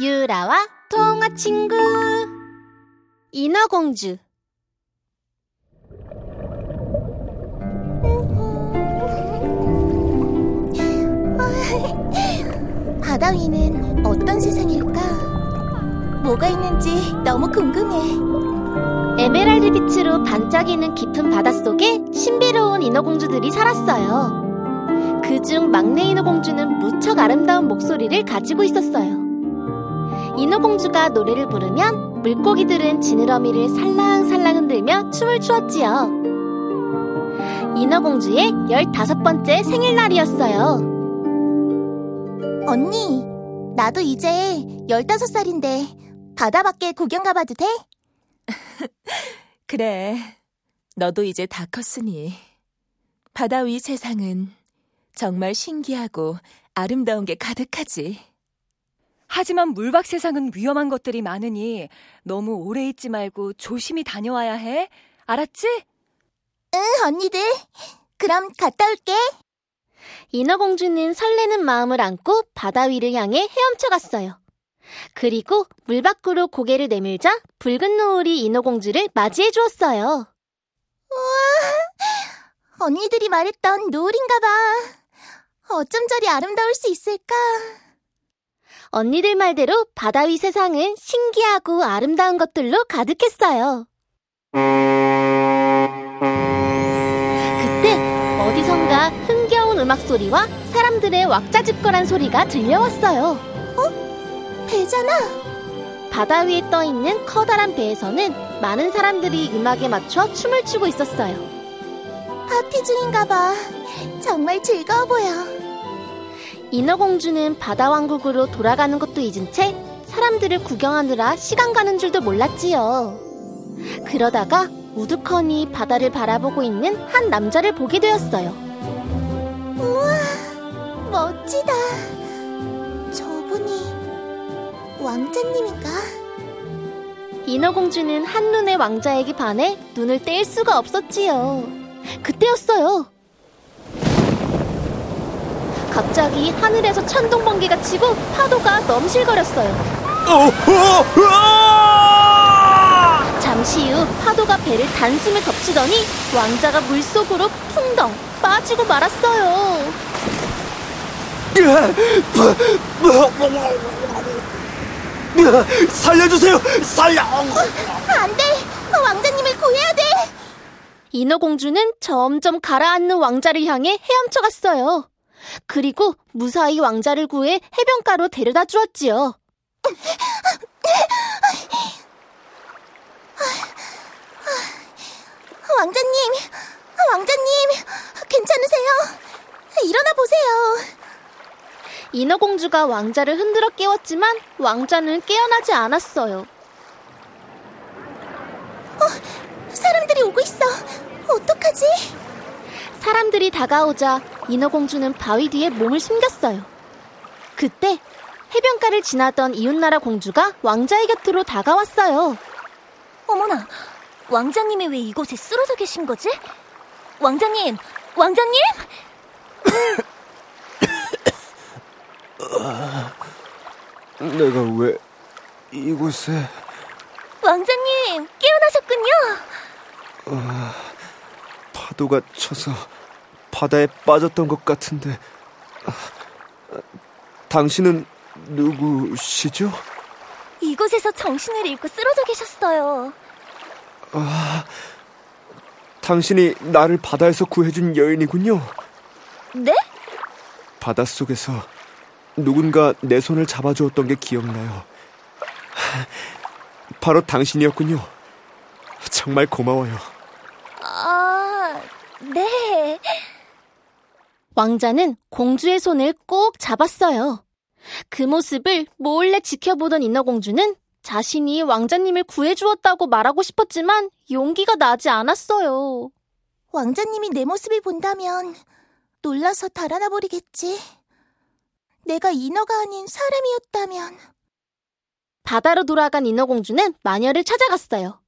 유라와 통화 친구 인어공주 바다 위는 어떤 세상일까? 뭐가 있는지 너무 궁금해. 에메랄드 빛으로 반짝이는 깊은 바닷속에 신비로운 인어공주들이 살았어요. 그중 막내 인어공주는 무척 아름다운 목소리를 가지고 있었어요. 인어공주가 노래를 부르면 물고기들은 지느러미를 살랑살랑 흔들며 춤을 추었지요. 인어공주의 15번째 생일날이었어요. 언니, 나도 이제 15살인데 바다 밖에 구경 가봐도 돼? 그래. 너도 이제 다 컸으니. 바다 위 세상은 정말 신기하고 아름다운 게 가득하지. 하지만 물밖 세상은 위험한 것들이 많으니 너무 오래 있지 말고 조심히 다녀와야 해. 알았지? 응, 언니들. 그럼 갔다 올게. 인어공주는 설레는 마음을 안고 바다 위를 향해 헤엄쳐 갔어요. 그리고 물 밖으로 고개를 내밀자 붉은 노을이 인어공주를 맞이해 주었어요. 우와, 언니들이 말했던 노을인가 봐. 어쩜 저리 아름다울 수 있을까? 언니들 말대로 바다 위 세상은 신기하고 아름다운 것들로 가득했어요. 그때 어디선가 흥겨운 음악 소리와 사람들의 왁자지껄한 소리가 들려왔어요. 배잖아. 바다 위에 떠 있는 커다란 배에서는 많은 사람들이 음악에 맞춰 춤을 추고 있었어요. 파티 중인가 봐. 정말 즐거워 보여. 인어공주는 바다왕국으로 돌아가는 것도 잊은 채 사람들을 구경하느라 시간 가는 줄도 몰랐지요. 그러다가 우두커니 바다를 바라보고 있는 한 남자를 보게 되었어요. 우와, 멋지다. 저분이 왕자님인가? 인어공주는 한눈에 왕자에게 반해 눈을 뗄 수가 없었지요. 그때였어요. 갑자기 하늘에서 천둥 번개가 치고 파도가 넘실거렸어요. 잠시 후 파도가 배를 단숨에 덮치더니 왕자가 물속으로 풍덩 빠지고 말았어요. 살려주세요! 살려! 안 돼! 왕자님을 구해야 돼! 인어공주는 점점 가라앉는 왕자를 향해 헤엄쳐 갔어요. 그리고 무사히 왕자를 구해 해변가로 데려다 주었지요. 왕자님! 왕자님! 괜찮으세요? 일어나 보세요. 인어공주가 왕자를 흔들어 깨웠지만 왕자는 깨어나지 않았어요. 사람들이 오고 있어. 어떡하지? 사람들이 다가오자 인어공주는 바위 뒤에 몸을 숨겼어요. 그때 해변가를 지나던 이웃나라 공주가 왕자의 곁으로 다가왔어요. 어머나, 왕자님이 왜 이곳에 쓰러져 계신 거지? 왕자님! 왕자님! 내가 왜 이곳에 왕자님! 깨어나셨군요! 파도가 쳐서 바다에 빠졌던 것 같은데 아, 당신은 누구시죠? 이곳에서 정신을 잃고 쓰러져 계셨어요. 당신이 나를 바다에서 구해준 여인이군요. 네? 바닷속에서 누군가 내 손을 잡아주었던 게 기억나요. 바로 당신이었군요. 정말 고마워요. 아, 네. 왕자는 공주의 손을 꼭 잡았어요. 그 모습을 몰래 지켜보던 인어공주는 자신이 왕자님을 구해주었다고 말하고 싶었지만 용기가 나지 않았어요. 왕자님이 내 모습을 본다면 놀라서 달아나 버리겠지. 내가 인어가 아닌 사람이었다면. 바다로 돌아간 인어공주는 마녀를 찾아갔어요.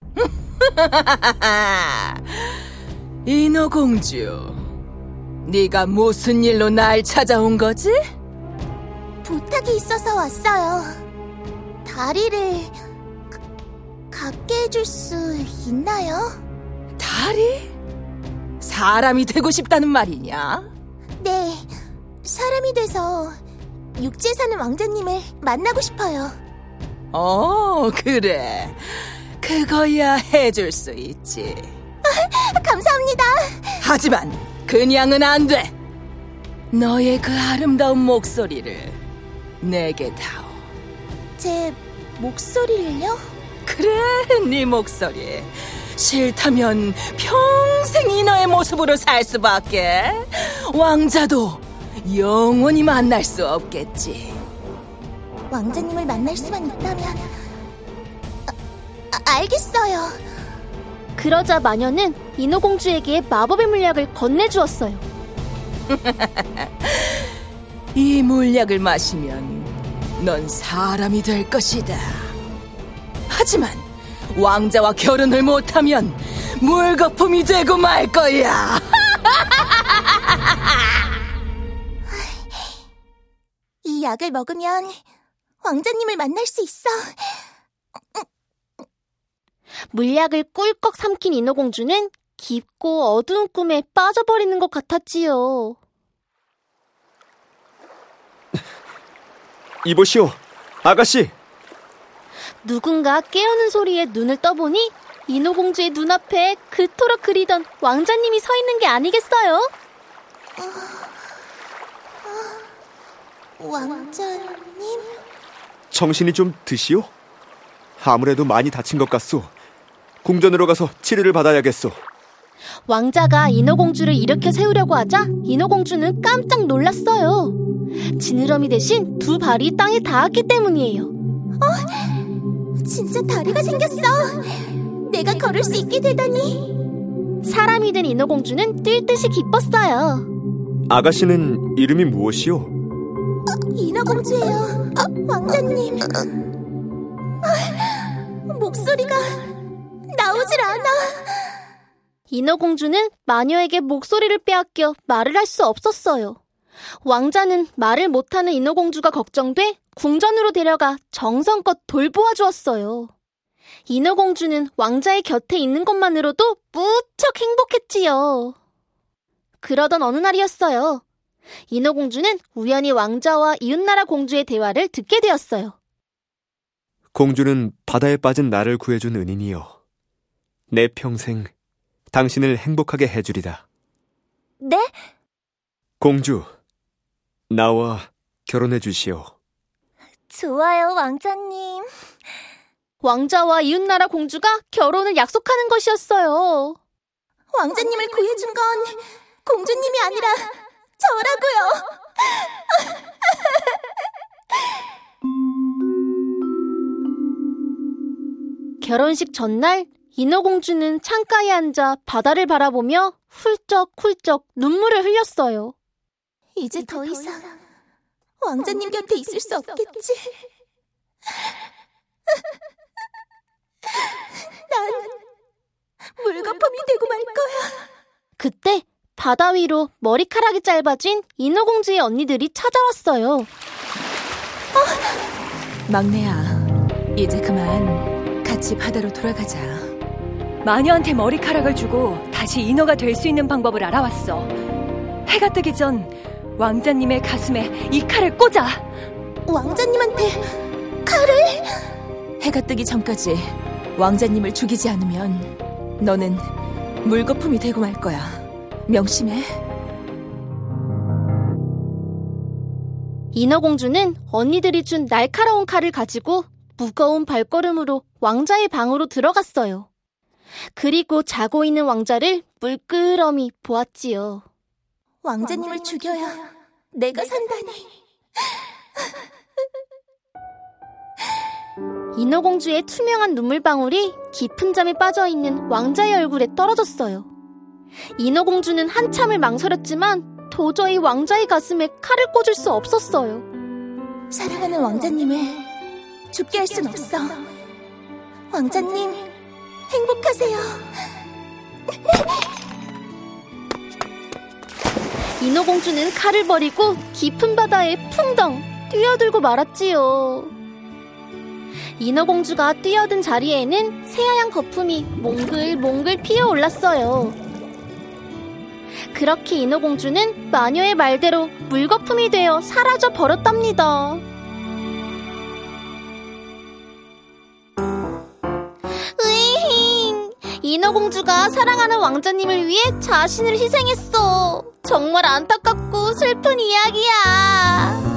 인어공주, 네가 무슨 일로 날 찾아온 거지? 부탁이 있어서 왔어요. 다리를 가, 갖게 해줄 수 있나요? 다리? 사람이 되고 싶다는 말이냐? 네, 사람이 돼서 육지에 사는 왕자님을 만나고 싶어요. 어, 그래. 그거야 해줄 수 있지. 감사합니다. 하지만 그냥은 안 돼. 너의 그 아름다운 목소리를 내게 다오. 제 목소리를요? 그래, 네 목소리. 싫다면 평생 이 너의 모습으로 살 수밖에. 왕자도 영원히 만날 수 없겠지. 왕자님을 만날 수만 있다면 아, 아, 알겠어요. 그러자 마녀는 인어공주에게 마법의 물약을 건네주었어요. 이 물약을 마시면 넌 사람이 될 것이다. 하지만 왕자와 결혼을 못하면 물거품이 되고 말 거야. 이 약을 먹으면 왕자님을 만날 수 있어. 물약을 꿀꺽 삼킨 인어공주는 깊고 어두운 꿈에 빠져버리는 것 같았지요. 이보시오, 아가씨. 누군가 깨우는 소리에 눈을 떠보니 인어공주의 눈앞에 그토록 그리던 왕자님이 서 있는 게 아니겠어요? 왕자님? 정신이 좀 드시오? 아무래도 많이 다친 것 같소. 궁전으로 가서 치료를 받아야겠소. 왕자가 인어공주를 일으켜 세우려고 하자 인어공주는 깜짝 놀랐어요. 지느러미 대신 두 발이 땅에 닿았기 때문이에요. 진짜 다리가 생겼어. 내가 걸을 수 있게 되다니. 사람이 된 인어공주는 뛸 듯이 기뻤어요. 아가씨는 이름이 무엇이오? 인어공주예요. 왕자님. 아, 목소리가 나오질 않아. 인어공주는 마녀에게 목소리를 빼앗겨 말을 할 수 없었어요. 왕자는 말을 못하는 인어공주가 걱정돼 궁전으로 데려가 정성껏 돌보아 주었어요. 인어공주는 왕자의 곁에 있는 것만으로도 무척 행복했지요. 그러던 어느 날이었어요. 인어공주는 우연히 왕자와 이웃나라 공주의 대화를 듣게 되었어요. 공주는 바다에 빠진 나를 구해준 은인이여. 내 평생 당신을 행복하게 해주리다. 네? 공주, 나와 결혼해 주시오. 좋아요, 왕자님. 왕자와 이웃나라 공주가 결혼을 약속하는 것이었어요. 왕자님을 구해준 건 공주님이 아니라 저라고요. 결혼식 전날 인어공주는 창가에 앉아 바다를 바라보며 훌쩍훌쩍 눈물을 흘렸어요. 이제 더 이상 왕자님 곁에 있을 수 없겠지. 난 물거품이 되고 말 거야. 그때 바다 위로 머리카락이 짧아진 인어공주의 언니들이 찾아왔어요. 막내야, 이제 그만 같이 바다로 돌아가자. 마녀한테 머리카락을 주고 다시 인어가 될 수 있는 방법을 알아왔어. 해가 뜨기 전 왕자님의 가슴에 이 칼을 꽂아. 왕자님한테 칼을 해가 뜨기 전까지 왕자님을 죽이지 않으면 너는 물거품이 되고 말 거야. 명심해. 인어공주는 언니들이 준 날카로운 칼을 가지고 무거운 발걸음으로 왕자의 방으로 들어갔어요. 그리고 자고 있는 왕자를 물끄러미 보았지요. 왕자님을 죽여야 내가 산다니. 인어공주의 투명한 눈물방울이 깊은 잠에 빠져있는 왕자의 얼굴에 떨어졌어요. 인어공주는 한참을 망설였지만 도저히 왕자의 가슴에 칼을 꽂을 수 없었어요. 사랑하는 왕자님을 죽게 할 순 없어. 왕자님, 행복하세요. 인어공주는 칼을 버리고 깊은 바다에 풍덩 뛰어들고 말았지요. 인어공주가 뛰어든 자리에는 새하얀 거품이 몽글몽글 피어 올랐어요. 그렇게 인어공주는 마녀의 말대로 물거품이 되어 사라져 버렸답니다. 인어공주가 사랑하는 왕자님을 위해 자신을 희생했어. 정말 안타깝고 슬픈 이야기야.